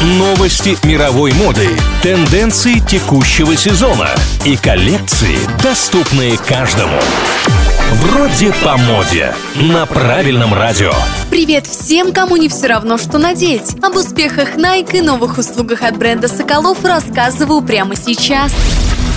Новости мировой моды, тенденции текущего сезона и коллекции, доступные каждому. Вроде по моде. На правильном радио. Привет всем, кому не все равно, что надеть. Об успехах Nike и новых услугах от бренда Соколов рассказываю прямо сейчас.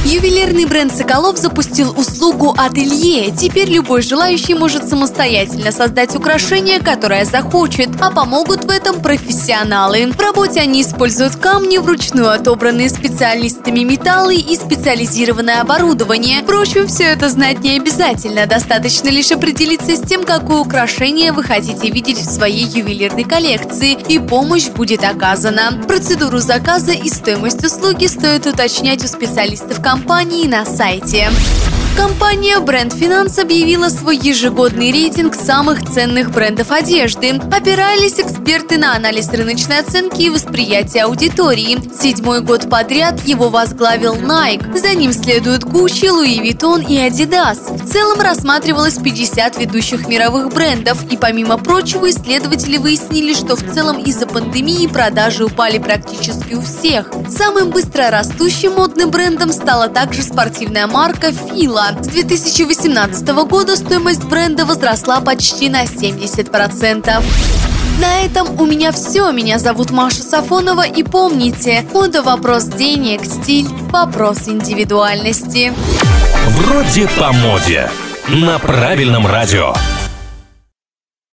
Ювелирный бренд «Соколов» запустил услугу «Ателье». Теперь любой желающий может самостоятельно создать украшение, которое захочет, а помогут в этом профессионалы. В работе они используют камни, вручную отобранные специалистами металлы и специализированное оборудование. Впрочем, все это знать не обязательно. Достаточно лишь определиться с тем, какое украшение вы хотите видеть в своей ювелирной коллекции, и помощь будет оказана. Процедуру заказа и стоимость услуги стоит уточнять у специалистов компании компании на сайте. Компания Brand Finance объявила свой ежегодный рейтинг самых ценных брендов одежды. Опирались эксперты на анализ рыночной оценки и восприятия аудитории. Седьмой год подряд его возглавил Nike. За ним следуют Gucci, Louis Vuitton и Adidas. В целом рассматривалось 50 ведущих мировых брендов. И помимо прочего, исследователи выяснили, что в целом из-за пандемии продажи упали практически у всех. Самым быстро растущим модным брендом стала также спортивная марка Fila. С 2018 года стоимость бренда возросла почти на 70%. На этом у меня все. Меня зовут Маша Сафонова. И помните, мода – вопрос денег, стиль – вопрос индивидуальности. Вроде по моде. На правильном радио.